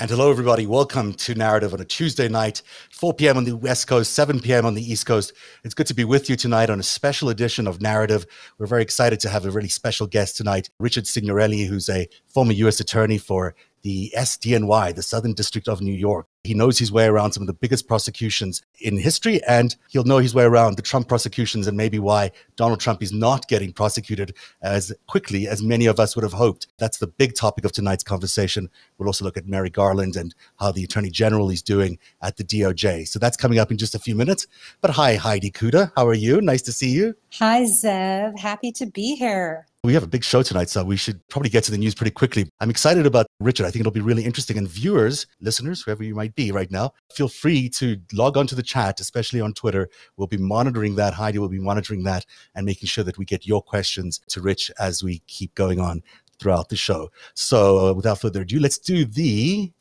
And hello, everybody. Welcome to Narativ on a Tuesday night, 4 p.m. on the West Coast, 7 p.m. on the East Coast. It's good to be with you tonight on a special edition of Narativ. We're very excited to have a really special guest tonight, Richard Signorelli, who's a former U.S. attorney for the SDNY, the Southern District of New York. He knows his way around some of the biggest prosecutions in history, and he'll know his way around the Trump prosecutions and maybe why Donald Trump is not getting prosecuted as quickly as many of us would have hoped. That's the big topic of tonight's conversation. We'll also look at Merrick Garland and how the Attorney General is doing at the DOJ. So that's coming up in just a few minutes. But hi, Heidi Cuda. How are you? Nice to see you. Hi, Zev. Happy to be here. We have a big show tonight, so we should probably get to the news pretty quickly. I'm excited about Richard. I think it'll be really interesting. And viewers, listeners, whoever you might be right now, feel free to log on to the chat, especially on Twitter. We'll be monitoring that. Heidi will be monitoring that and making sure that we get your questions to Rich as we keep going on throughout the show. So uh, without further ado, let's do the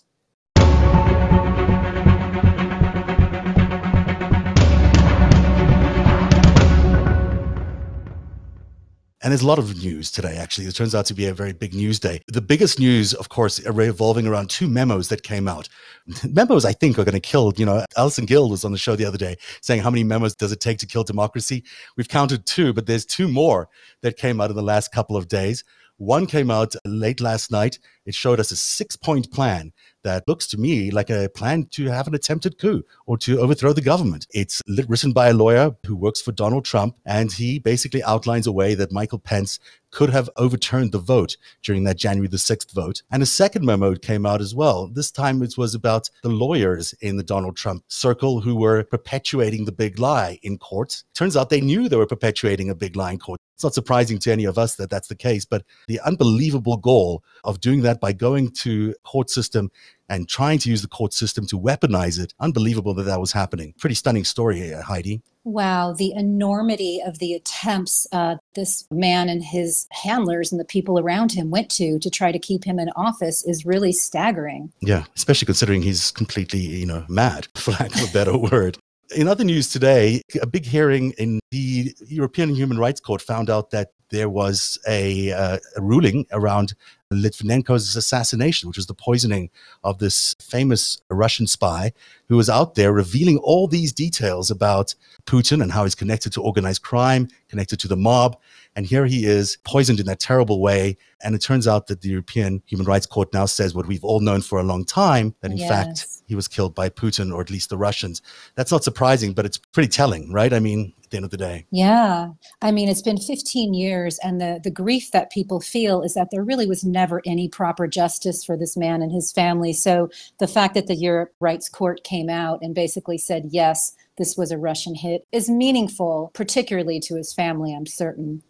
And there's a lot of news today, actually. It turns out to be a very big news day. The biggest news, of course, revolving around two memos that came out. memos, I think, are going to kill. You know, Allison Gill was on the show the other day saying, How many memos does it take to kill democracy? We've counted two, but there's two more that came out in the last couple of days. One came out late last night. It showed us a six point plan that looks to me like a plan to have an attempted coup or to overthrow the government. It's written by a lawyer who works for Donald Trump, and he basically outlines a way that Michael Pence could have overturned the vote during that January the 6th vote. And a second memo came out as well. This time it was about the lawyers in the Donald Trump circle who were perpetuating the big lie in court. Turns out they knew they were perpetuating a big lie in court. It's not surprising to any of us that that's the case, but the unbelievable goal of doing that by going to court system and trying to use the court system to weaponize it. Unbelievable that that was happening. Pretty stunning story, Heidi. Wow, the enormity of the attempts uh, this man and his handlers and the people around him went to to try to keep him in office is really staggering. Yeah, especially considering he's completely, you know, mad, for lack of a better word. In other news today, a big hearing in the European Human Rights Court found out that there was a, uh, a ruling around Litvinenko's assassination, which was the poisoning of this famous Russian spy who was out there revealing all these details about Putin and how he's connected to organized crime, connected to the mob. And here he is poisoned in that terrible way. And it turns out that the European Human Rights Court now says what we've all known for a long time that in yes. fact he was killed by Putin or at least the Russians. That's not surprising, but it's pretty telling, right? I mean, the end of the day. Yeah. I mean, it's been 15 years, and the, the grief that people feel is that there really was never any proper justice for this man and his family. So the fact that the Europe Rights Court came out and basically said, yes, this was a Russian hit is meaningful, particularly to his family, I'm certain.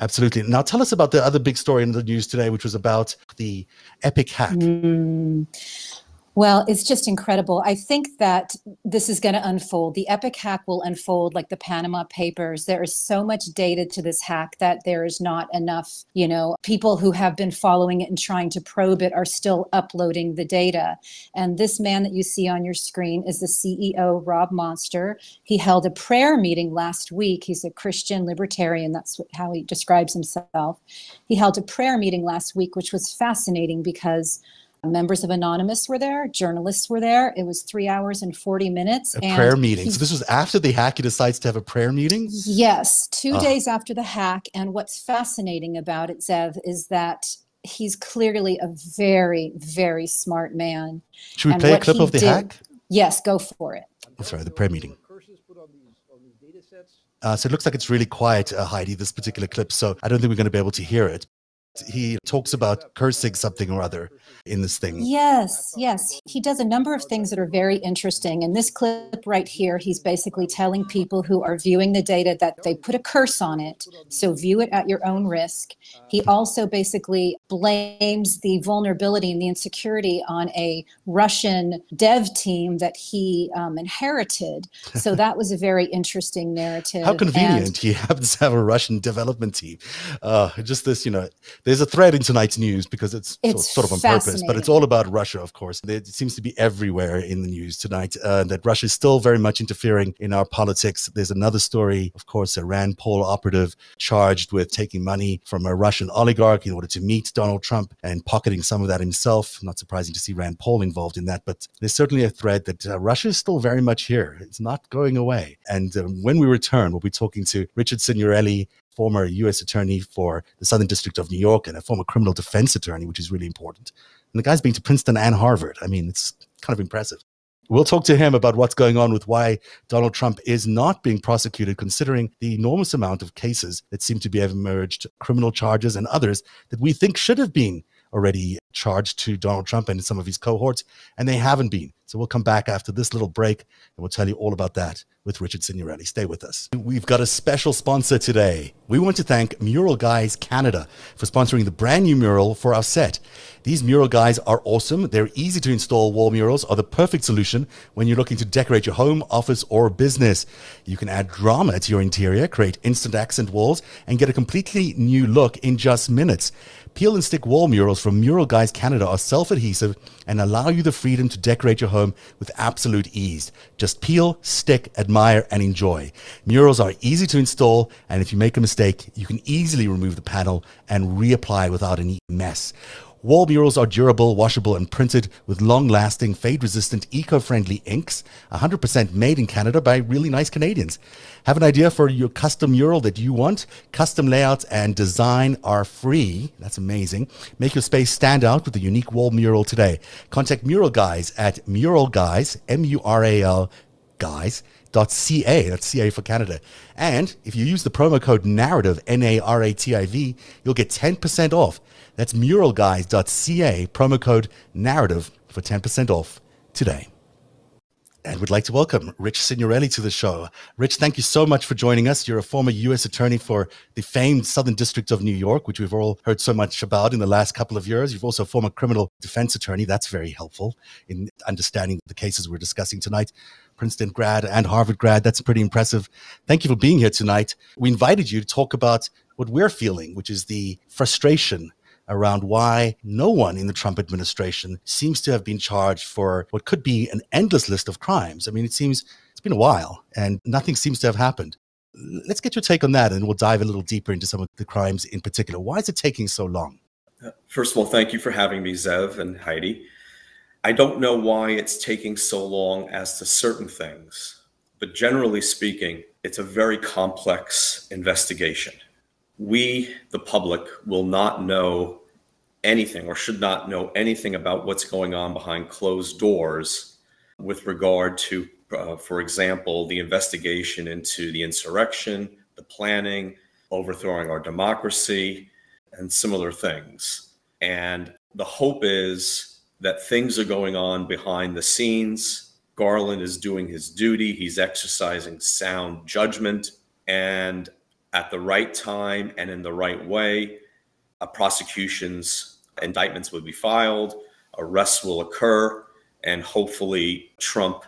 Absolutely. Now, tell us about the other big story in the news today, which was about the Epik hack. Mm. Well, it's just incredible. I think that this is going to unfold. The Epik hack will unfold like the Panama Papers. There is so much data to this hack that there is not enough, you know, people who have been following it and trying to probe it are still uploading the data. And this man that you see on your screen is the CEO, Rob Monster. He held a prayer meeting last week. He's a Christian libertarian. That's how he describes himself. He held a prayer meeting last week, which was fascinating because Members of Anonymous were there, journalists were there. It was three hours and 40 minutes. A prayer meeting. He, so this was after the hack, he decides to have a prayer meeting? Yes, two oh. days after the hack. And what's fascinating about it, Zev, is that he's clearly a very, very smart man. Should we and play a clip of the did, hack? Yes, go for it. Oh, sorry, the prayer meeting. Uh, so it looks like it's really quiet, uh, Heidi, this particular clip. So I don't think we're going to be able to hear it. He talks about cursing something or other in this thing. Yes, yes. He does a number of things that are very interesting. In this clip right here, he's basically telling people who are viewing the data that they put a curse on it. So view it at your own risk. He also basically blames the vulnerability and the insecurity on a Russian dev team that he um, inherited. So that was a very interesting narrative. How convenient. And, he happens to have a Russian development team. Uh, just this, you know, There's a thread in tonight's news because it's, it's sort of on purpose, but it's all about Russia, of course. It seems to be everywhere in the news tonight uh, that Russia is still very much interfering in our politics. There's another story, of course, a Rand Paul operative charged with taking money from a Russian oligarch in order to meet Donald Trump and pocketing some of that himself. Not surprising to see Rand Paul involved in that, but there's certainly a thread that uh, Russia is still very much here. It's not going away. And um, when we return, we'll be talking to Richard Signorelli, former U.S. attorney for the Southern District of New York and a former criminal defense attorney, which is really important. And the guy's been to Princeton and Harvard. I mean, it's kind of impressive. We'll talk to him about what's going on with why Donald Trump is not being prosecuted, considering the enormous amount of cases that seem to be have emerged, criminal charges and others that we think should have been already charged to Donald Trump and some of his cohorts, and they haven't been. So we'll come back after this little break and we'll tell you all about that with Richard Signorelli. Stay with us. We've got a special sponsor today. We want to thank Mural Guys Canada for sponsoring the brand new mural for our set. These mural guys are awesome. They're easy to install wall murals, are the perfect solution when you're looking to decorate your home, office, or business. You can add drama to your interior, create instant accent walls, and get a completely new look in just minutes. Peel and stick wall murals from Mural Guys Canada are self adhesive and allow you the freedom to decorate your home with absolute ease. Just peel, stick, admire, and enjoy. Murals are easy to install, and if you make a mistake, you can easily remove the panel and reapply without any mess. Wall murals are durable, washable, and printed with long lasting, fade resistant, eco friendly inks, 100% made in Canada by really nice Canadians. Have an idea for your custom mural that you want? Custom layouts and design are free. That's amazing. Make your space stand out with a unique wall mural today. Contact Mural Guys at Mural Guys, M U R A L Guys. .ca, that's CA for Canada. And if you use the promo code narativ, N A R A T I V, you'll get 10% off. That's muralguys.ca, promo code narativ for 10% off today. And we'd like to welcome Rich Signorelli to the show. Rich, thank you so much for joining us. You're a former U.S. attorney for the famed Southern District of New York, which we've all heard so much about in the last couple of years. You're also a former criminal defense attorney. That's very helpful in understanding the cases we're discussing tonight. Princeton grad and Harvard grad. That's pretty impressive. Thank you for being here tonight. We invited you to talk about what we're feeling, which is the frustration around why no one in the Trump administration seems to have been charged for what could be an endless list of crimes. I mean, it seems it's been a while and nothing seems to have happened. Let's get your take on that and we'll dive a little deeper into some of the crimes in particular. Why is it taking so long? Uh, first of all, thank you for having me, Zev and Heidi. I don't know why it's taking so long as to certain things, but generally speaking, it's a very complex investigation. We, the public, will not know anything or should not know anything about what's going on behind closed doors with regard to, uh, for example, the investigation into the insurrection, the planning, overthrowing our democracy, and similar things. And the hope is that things are going on behind the scenes. Garland is doing his duty, he's exercising sound judgment, and at the right time and in the right way, a prosecutions indictments will be filed, arrests will occur, and hopefully Trump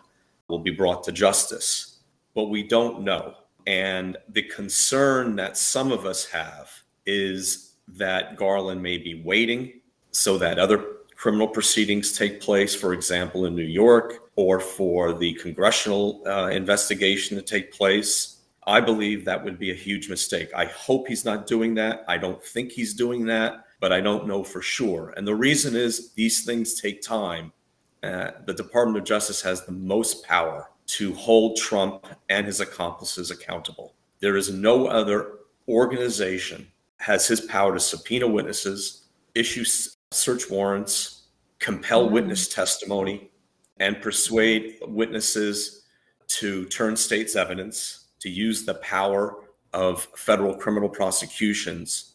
will be brought to justice. But we don't know. And the concern that some of us have is that Garland may be waiting so that other criminal proceedings take place, for example, in New York, or for the congressional uh, investigation to take place. I believe that would be a huge mistake. I hope he's not doing that. I don't think he's doing that but I don't know for sure. And the reason is these things take time. Uh, the Department of Justice has the most power to hold Trump and his accomplices accountable. There is no other organization has his power to subpoena witnesses, issue search warrants, compel mm-hmm. witness testimony, and persuade witnesses to turn state's evidence, to use the power of federal criminal prosecutions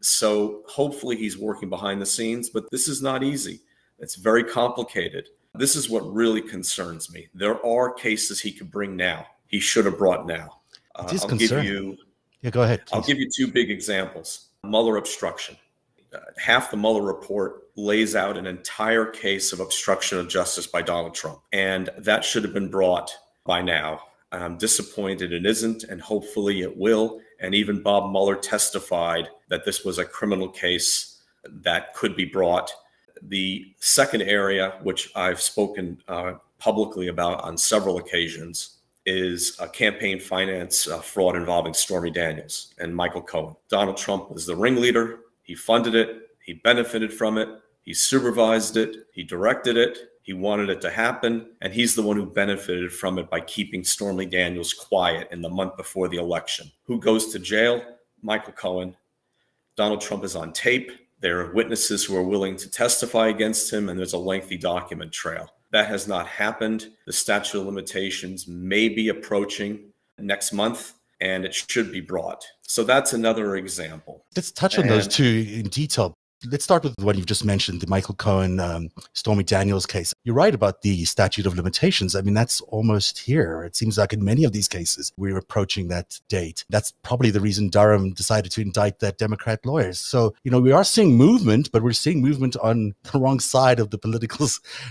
so hopefully he's working behind the scenes, but this is not easy. It's very complicated. This is what really concerns me. There are cases he could bring now. He should have brought now. Uh, I'll give you. Yeah, go ahead. Please. I'll give you two big examples. Mueller obstruction. Uh, half the Mueller report lays out an entire case of obstruction of justice by Donald Trump, and that should have been brought by now. I'm disappointed it isn't, and hopefully it will. And even Bob Mueller testified that this was a criminal case that could be brought. The second area, which I've spoken uh, publicly about on several occasions, is a campaign finance uh, fraud involving Stormy Daniels and Michael Cohen. Donald Trump was the ringleader. He funded it. He benefited from it. He supervised it. He directed it. He wanted it to happen. And he's the one who benefited from it by keeping Stormy Daniels quiet in the month before the election. Who goes to jail? Michael Cohen. Donald Trump is on tape. There are witnesses who are willing to testify against him, and there's a lengthy document trail. That has not happened. The statute of limitations may be approaching next month and it should be brought. So that's another example. Let's touch on and, those two in detail. Let's start with what you've just mentioned, the Michael Cohen, um, Stormy Daniels case. You're right about the statute of limitations. I mean, that's almost here. It seems like in many of these cases, we're approaching that date. That's probably the reason Durham decided to indict that Democrat lawyer. So, you know, we are seeing movement, but we're seeing movement on the wrong side of the political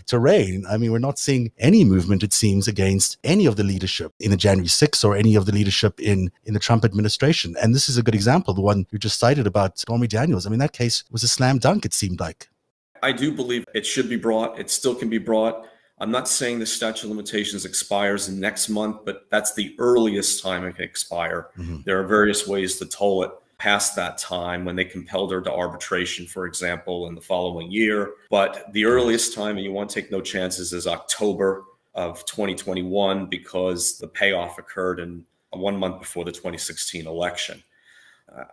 terrain. I mean, we're not seeing any movement, it seems, against any of the leadership in the January 6th or any of the leadership in, in the Trump administration. And this is a good example, the one you just cited about Stormy Daniels. I mean, that case was a slam dunk, it seemed like. I do believe it should be brought. It still can be brought. I'm not saying the statute of limitations expires next month, but that's the earliest time it can expire. Mm-hmm. There are various ways to toll it past that time when they compelled her to arbitration, for example, in the following year. But the earliest time, and you want to take no chances, is October of 2021 because the payoff occurred in one month before the 2016 election.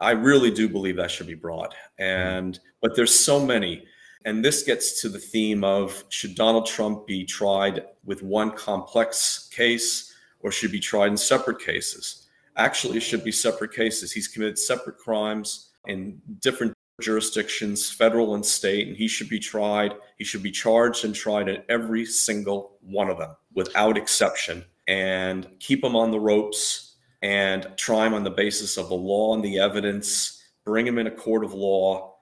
I really do believe that should be brought. Mm-hmm. And but there's so many. And this gets to the theme of should Donald Trump be tried with one complex case or should be tried in separate cases? Actually, it should be separate cases. He's committed separate crimes in different jurisdictions, federal and state, and he should be tried. He should be charged and tried in every single one of them without exception and keep him on the ropes and try him on the basis of the law and the evidence, bring him in a court of law,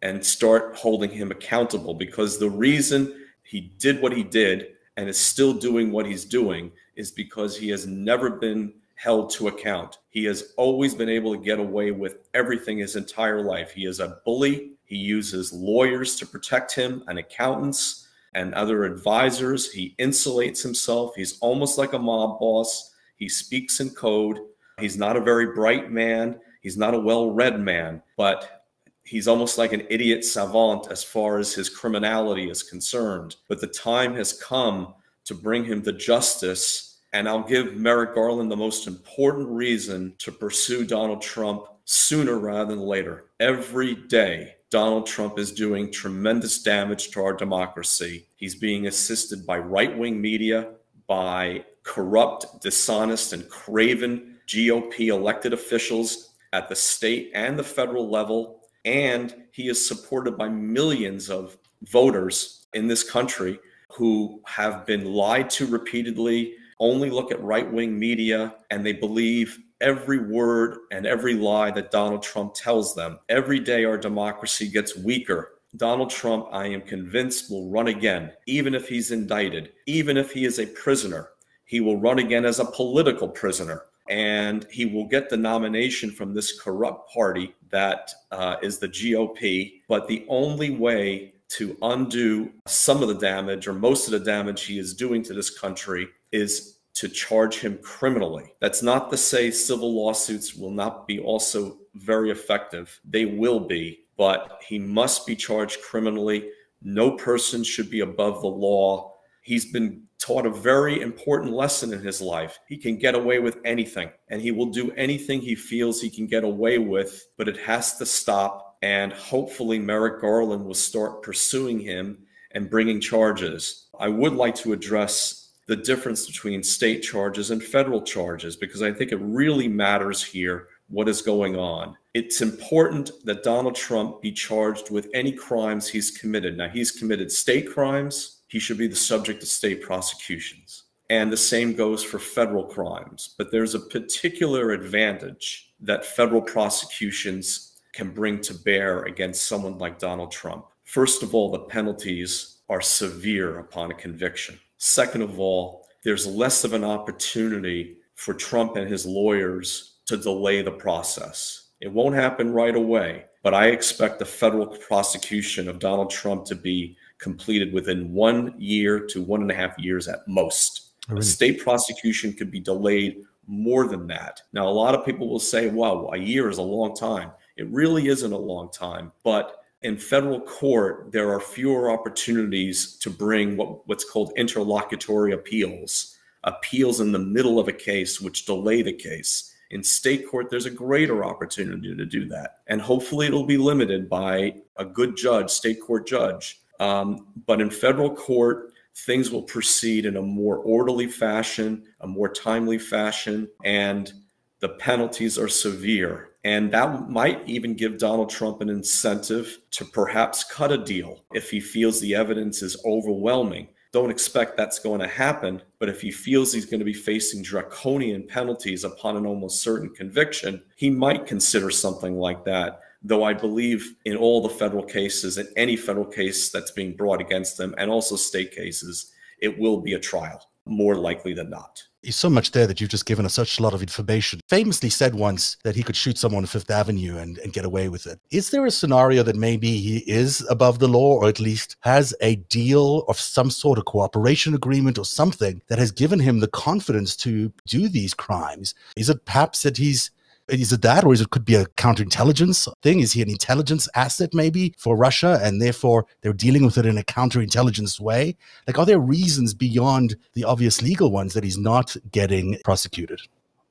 and start holding him accountable. Because the reason he did what he did and is still doing what he's doing is because he has never been held to account. He has always been able to get away with everything his entire life. He is a bully. He uses lawyers to protect him and accountants and other advisors. He insulates himself. He's almost like a mob boss he speaks in code. He's not a very bright man. He's not a well read man, but he's almost like an idiot savant as far as his criminality is concerned. But the time has come to bring him to justice. And I'll give Merrick Garland the most important reason to pursue Donald Trump sooner rather than later. Every day, Donald Trump is doing tremendous damage to our democracy. He's being assisted by right wing media, by corrupt, dishonest, and craven GOP elected officials at the state and the federal level. And he is supported by millions of voters in this country who have been lied to repeatedly, only look at right wing media, and they believe every word and every lie that Donald Trump tells them. Every day, our democracy gets weaker. Donald Trump, I am convinced, will run again, even if he's indicted, even if he is a prisoner. He will run again as a political prisoner and he will get the nomination from this corrupt party that uh, is the GOP. But the only way to undo some of the damage or most of the damage he is doing to this country is to charge him criminally. That's not to say civil lawsuits will not be also very effective. They will be, but he must be charged criminally. No person should be above the law. He's been taught a very important lesson in his life. He can get away with anything and he will do anything he feels he can get away with, but it has to stop. And hopefully, Merrick Garland will start pursuing him and bringing charges. I would like to address the difference between state charges and federal charges because I think it really matters here what is going on. It's important that Donald Trump be charged with any crimes he's committed. Now, he's committed state crimes, he should be the subject of state prosecutions. And the same goes for federal crimes. But there's a particular advantage that federal prosecutions can bring to bear against someone like Donald Trump. First of all, the penalties are severe upon a conviction. Second of all, there's less of an opportunity for Trump and his lawyers to delay the process. It won't happen right away, but I expect the federal prosecution of Donald Trump to be completed within one year to one and a half years at most. Really? A state prosecution could be delayed more than that. Now, a lot of people will say, wow, a year is a long time. It really isn't a long time, but in federal court, there are fewer opportunities to bring what, what's called interlocutory appeals, appeals in the middle of a case which delay the case. In state court, there's a greater opportunity to do that. And hopefully it'll be limited by a good judge, state court judge. Um, but in federal court, things will proceed in a more orderly fashion, a more timely fashion, and the penalties are severe. And that might even give Donald Trump an incentive to perhaps cut a deal if he feels the evidence is overwhelming. Don't expect that's going to happen, but if he feels he's going to be facing draconian penalties upon an almost certain conviction, he might consider something like that though I believe in all the federal cases in any federal case that's being brought against them and also state cases, it will be a trial more likely than not. There's so much there that you've just given us such a lot of information. Famously said once that he could shoot someone on Fifth Avenue and, and get away with it. Is there a scenario that maybe he is above the law or at least has a deal of some sort of cooperation agreement or something that has given him the confidence to do these crimes? Is it perhaps that he's is it that, or is it could be a counterintelligence thing? Is he an intelligence asset maybe for Russia, and therefore they're dealing with it in a counterintelligence way? Like, are there reasons beyond the obvious legal ones that he's not getting prosecuted?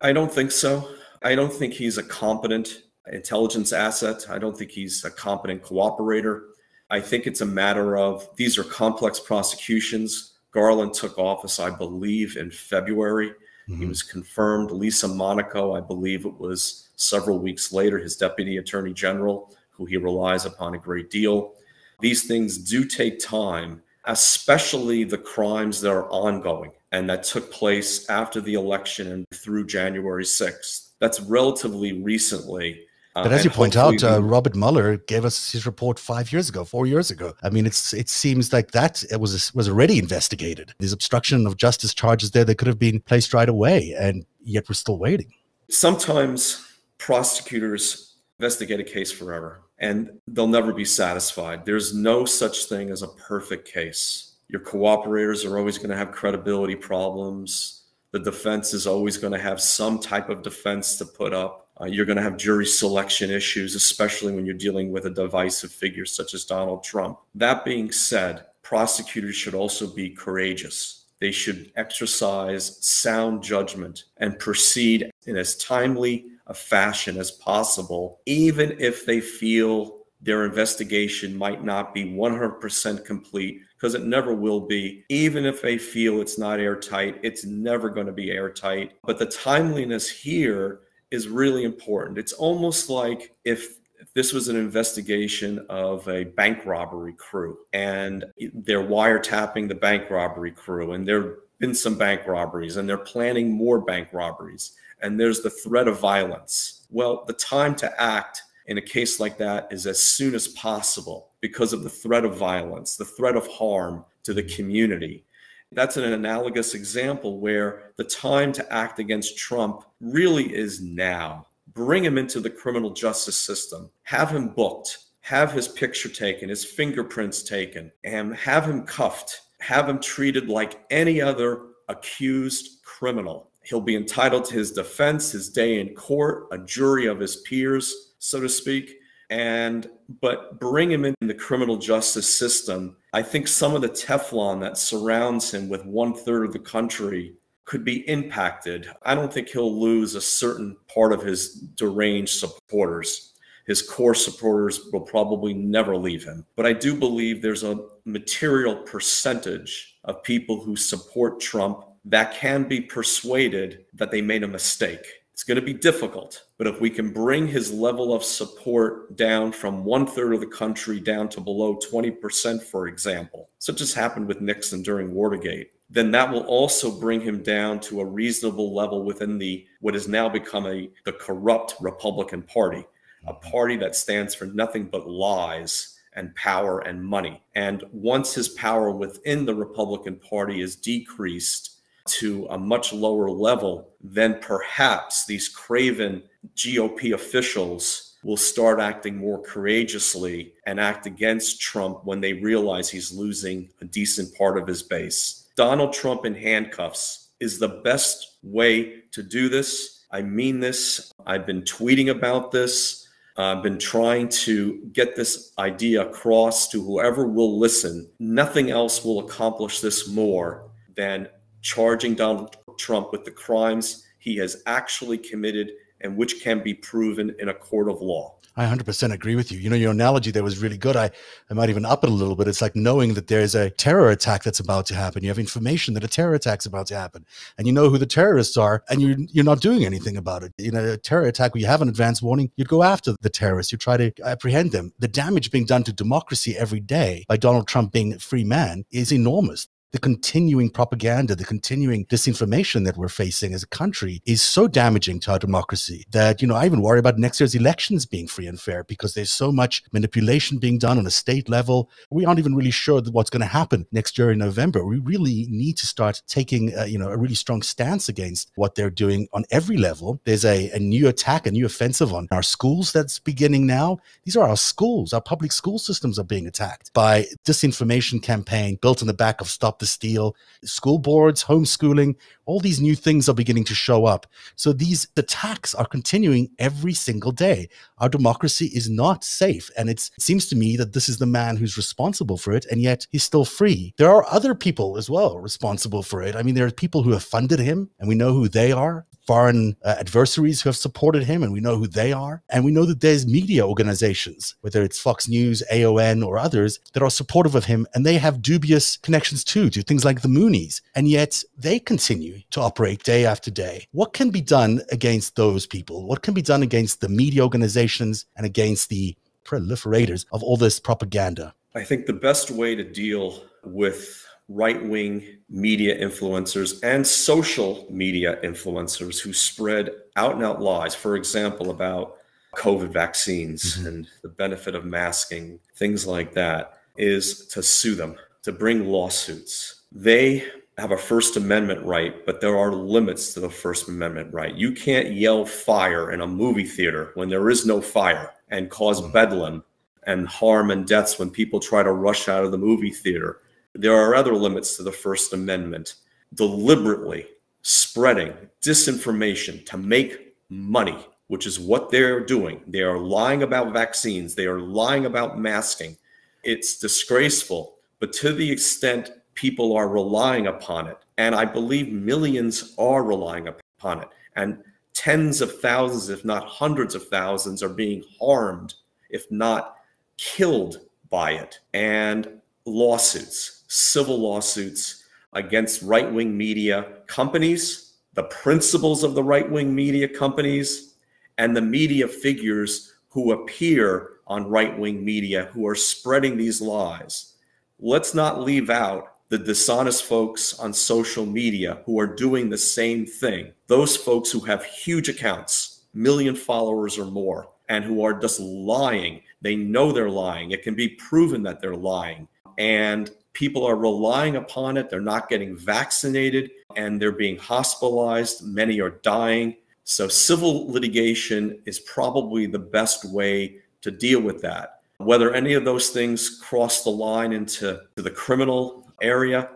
I don't think so. I don't think he's a competent intelligence asset. I don't think he's a competent cooperator. I think it's a matter of these are complex prosecutions. Garland took office, I believe, in February. Mm-hmm. He was confirmed. Lisa Monaco, I believe it was several weeks later, his deputy attorney general, who he relies upon a great deal. These things do take time, especially the crimes that are ongoing and that took place after the election and through January 6th. That's relatively recently. But as you point out, uh, Robert Mueller gave us his report five years ago, four years ago. I mean, it's it seems like that it was was already investigated. There's obstruction of justice charges there that could have been placed right away, and yet we're still waiting. Sometimes prosecutors investigate a case forever, and they'll never be satisfied. There's no such thing as a perfect case. Your cooperators are always going to have credibility problems. The defense is always going to have some type of defense to put up uh, you're going to have jury selection issues, especially when you're dealing with a divisive figure such as Donald Trump. That being said, prosecutors should also be courageous. They should exercise sound judgment and proceed in as timely a fashion as possible, even if they feel their investigation might not be 100% complete, because it never will be. Even if they feel it's not airtight, it's never going to be airtight. But the timeliness here is really important. It's almost like if this was an investigation of a bank robbery crew and they're wiretapping the bank robbery crew and there have been some bank robberies and they're planning more bank robberies and there's the threat of violence. Well, the time to act in a case like that is as soon as possible because of the threat of violence, the threat of harm to the community. That's an analogous example where the time to act against Trump really is now. Bring him into the criminal justice system, have him booked, have his picture taken, his fingerprints taken, and have him cuffed, have him treated like any other accused criminal. He'll be entitled to his defense, his day in court, a jury of his peers, so to speak and but bring him in the criminal justice system i think some of the teflon that surrounds him with one third of the country could be impacted. I don't think he'll lose a certain part of his deranged supporters. His core supporters will probably never leave him. But i do believe there's a material percentage of people who support trump that can be persuaded that they made a mistake it's going to be difficult, but if we can bring his level of support down from one third of the country down to below 20%, for example, such as happened with Nixon during Watergate, then that will also bring him down to a reasonable level within the what has now become a the corrupt Republican Party, a mm-hmm. party that stands for nothing but lies and power and money. And once his power within the Republican Party is decreased, to a much lower level, then perhaps these craven GOP officials will start acting more courageously and act against Trump when they realize he's losing a decent part of his base. Donald Trump in handcuffs is the best way to do this. I mean this. I've been tweeting about this. I've been trying to get this idea across to whoever will listen. Nothing else will accomplish this more than charging Donald Trump with the crimes he has actually committed and which can be proven in a court of law. I 100% agree with you. You know, your analogy there was really good. I, I might even up it a little bit. It's like knowing that there's a terror attack that's about to happen. You have information that a terror attack's about to happen, and you know who the terrorists are, and you, you're not doing anything about it. You know, a terror attack where you have an advance warning, you'd go after the terrorists. You try to apprehend them. The damage being done to democracy every day by Donald Trump being a free man is enormous the continuing propaganda, the continuing disinformation that we're facing as a country is so damaging to our democracy that, you know, I even worry about next year's elections being free and fair because there's so much manipulation being done on a state level. We aren't even really sure what's going to happen next year in November. We really need to start taking, uh, you know, a really strong stance against what they're doing on every level. There's a, a new attack, a new offensive on our schools that's beginning now. These are our schools. Our public school systems are being attacked by disinformation campaign built on the back of Stop the Steal, school boards, homeschooling, all these new things are beginning to show up. So these attacks are continuing every single day. Our democracy is not safe. And it seems to me that this is the man who's responsible for it, and yet he's still free. There are other people as well responsible for it. I mean, there are people who have funded him, and we know who they are foreign uh, adversaries who have supported him, and we know who they are. And we know that there's media organizations, whether it's Fox News, AON, or others, that are supportive of him, and they have dubious connections too to things like the Moonies. And yet they continue to operate day after day. What can be done against those people? What can be done against the media organizations and against the proliferators of all this propaganda? I think the best way to deal with right wing media influencers and social media influencers who spread out and out lies, for example, about COVID vaccines mm-hmm. and the benefit of masking, things like that, is to sue them, to bring lawsuits. They have a First Amendment right, but there are limits to the First Amendment right. You can't yell fire in a movie theater when there is no fire and cause bedlam and harm and deaths when people try to rush out of the movie theater there are other limits to the First Amendment. Deliberately spreading disinformation to make money, which is what they're doing. They are lying about vaccines, they are lying about masking. It's disgraceful. But to the extent people are relying upon it, and I believe millions are relying upon it, and tens of thousands, if not hundreds of thousands, are being harmed, if not killed by it. And lawsuits civil lawsuits against right wing media companies, the principals of the right wing media companies, and the media figures who appear on right wing media who are spreading these lies. Let's not leave out the dishonest folks on social media who are doing the same thing. Those folks who have huge accounts, million followers or more, and who are just lying. They know they're lying. It can be proven that they're lying. And people are relying upon it. They're not getting vaccinated and they're being hospitalized. Many are dying. So, civil litigation is probably the best way to deal with that. Whether any of those things cross the line into the criminal area,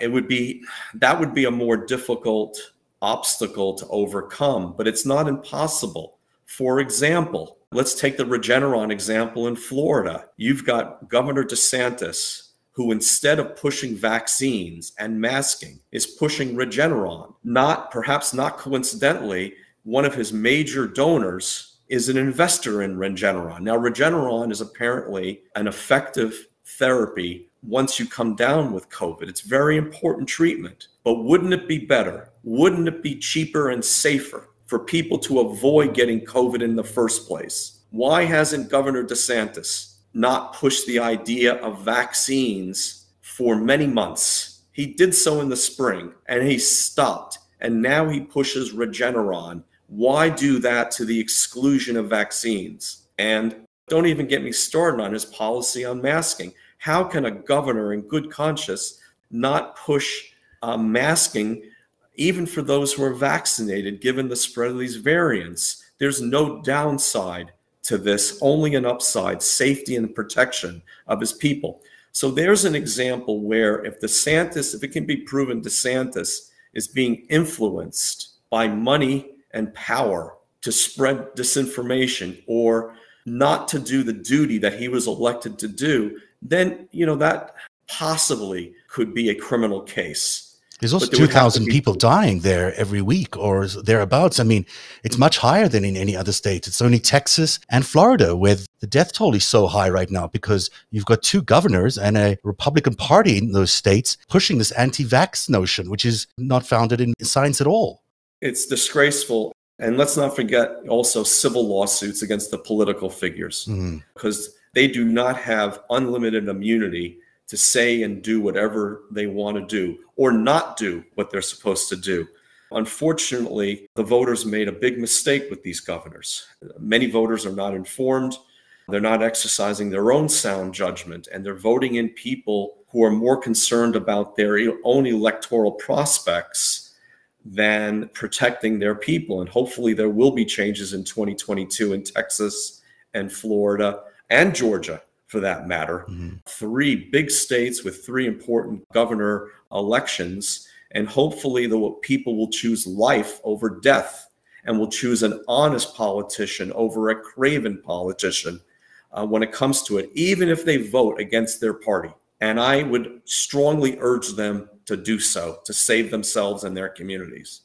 it would be that would be a more difficult obstacle to overcome, but it's not impossible. For example, let's take the Regeneron example in Florida. You've got Governor DeSantis who instead of pushing vaccines and masking is pushing Regeneron. Not perhaps not coincidentally, one of his major donors is an investor in Regeneron. Now, Regeneron is apparently an effective therapy once you come down with COVID. It's very important treatment. But wouldn't it be better? Wouldn't it be cheaper and safer for people to avoid getting COVID in the first place? Why hasn't Governor DeSantis not pushed the idea of vaccines for many months. He did so in the spring and he stopped. And now he pushes Regeneron. Why do that to the exclusion of vaccines? And don't even get me started on his policy on masking. How can a governor in good conscience not push uh, masking even for those who are vaccinated, given the spread of these variants, there's no downside to this, only an upside, safety and protection of his people. So there's an example where if DeSantis, if it can be proven DeSantis is being influenced by money and power to spread disinformation or not to do the duty that he was elected to do, then you know that possibly could be a criminal case. There's also 2,000 people dying there every week or thereabouts. I mean, it's much higher than in any other state. It's only Texas and Florida where the death toll is so high right now because you've got two governors and a Republican Party in those states pushing this anti vax notion, which is not founded in science at all. It's disgraceful. And let's not forget also civil lawsuits against the political figures mm. because they do not have unlimited immunity to say and do whatever they want to do or not do what they're supposed to do. Unfortunately, the voters made a big mistake with these governors. Many voters are not informed. They're not exercising their own sound judgment, and they're voting in people who are more concerned about their own electoral prospects than protecting their people. And hopefully, there will be changes in 2022 in Texas and Florida and Georgia for that matter. Mm-hmm. Three big states with three important governor elections. And hopefully, the people will choose life over death and will choose an honest politician over a craven politician uh, when it comes to it, even if they vote against their party. And I would strongly urge them to do so to save themselves and their communities.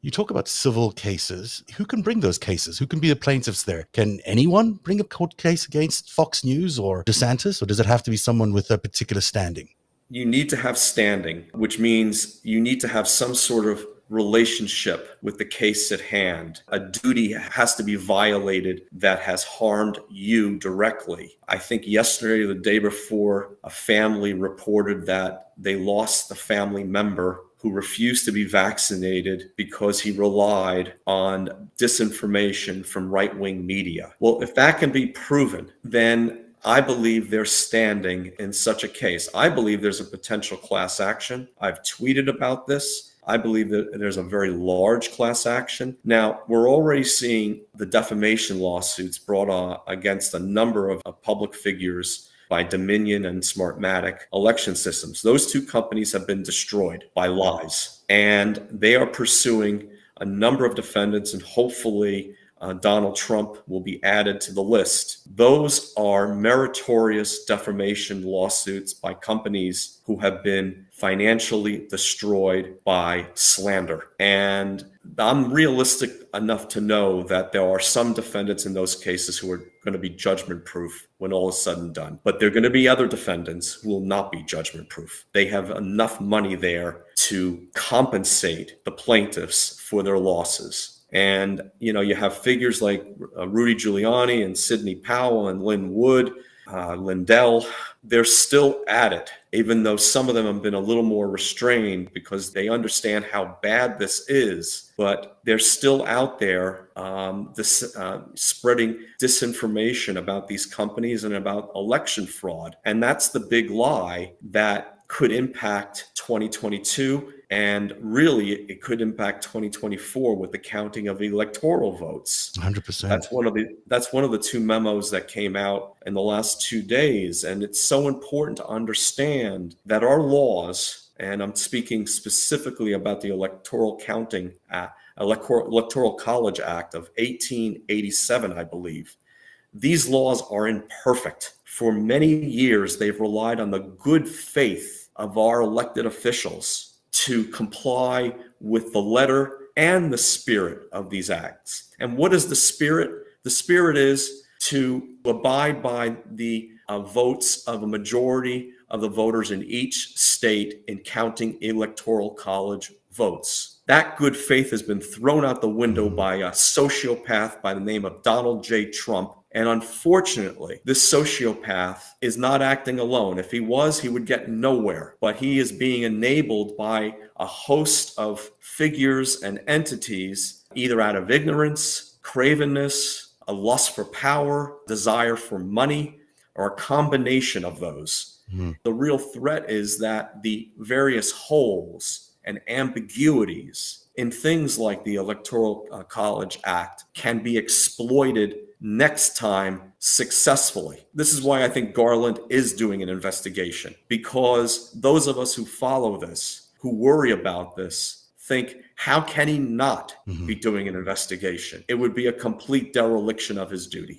You talk about civil cases. Who can bring those cases? Who can be the plaintiffs there? Can anyone bring a court case against Fox News or DeSantis, or does it have to be someone with a particular standing? You need to have standing, which means you need to have some sort of relationship with the case at hand. A duty has to be violated that has harmed you directly. I think yesterday or the day before, a family reported that they lost the family member who refused to be vaccinated because he relied on disinformation from right wing media. Well, if that can be proven, then I believe they're standing in such a case. I believe there's a potential class action. I've tweeted about this. I believe that there's a very large class action. Now, we're already seeing the defamation lawsuits brought on against a number of, of public figures by Dominion and Smartmatic election systems. Those two companies have been destroyed by lies, and they are pursuing a number of defendants, and hopefully uh, Donald Trump will be added to the list. Those are meritorious defamation lawsuits by companies who have been financially destroyed by slander. And I'm realistic enough to know that there are some defendants in those cases who are going to be judgment proof when all is said and done. But there are going to be other defendants who will not be judgment proof. They have enough money there to compensate the plaintiffs for their losses. And, you know, you have figures like uh, Rudy Giuliani and Sidney Powell and Lin Wood, uh, Lindell. They're still at it, even though some of them have been a little more restrained because they understand how bad this is. But they're still out there um, this, uh, spreading disinformation about these companies and about election fraud. And that's the big lie that could impact 2022 and really it could impact 2024 with the counting of electoral votes. 100% that's one of the that's one of the two memos that came out in the last 2 days. And it's so important to understand that our laws and I'm speaking specifically about the electoral counting act, electoral college act of 1887 I believe. These laws are imperfect. For many years they've relied on the good faith of our elected officials to comply with the letter and the spirit of these acts. And what is the spirit? The spirit is to abide by the uh, votes of a majority of the voters in each state in counting electoral college votes. That good faith has been thrown out the window by a sociopath by the name of Donald J. Trump and unfortunately, this sociopath is not acting alone. If he was, he would get nowhere. But he is being enabled by a host of figures and entities, either out of ignorance, cravenness, a lust for power, desire for money, or a combination of those. Mm-hmm. The real threat is that the various holes and ambiguities in things like the Electoral uh, College Act can be exploited next time successfully. This is why I think Garland is doing an investigation because those of us who follow this, who worry about this, think, how can he not mm-hmm. be doing an investigation? It would be a complete dereliction of his duty.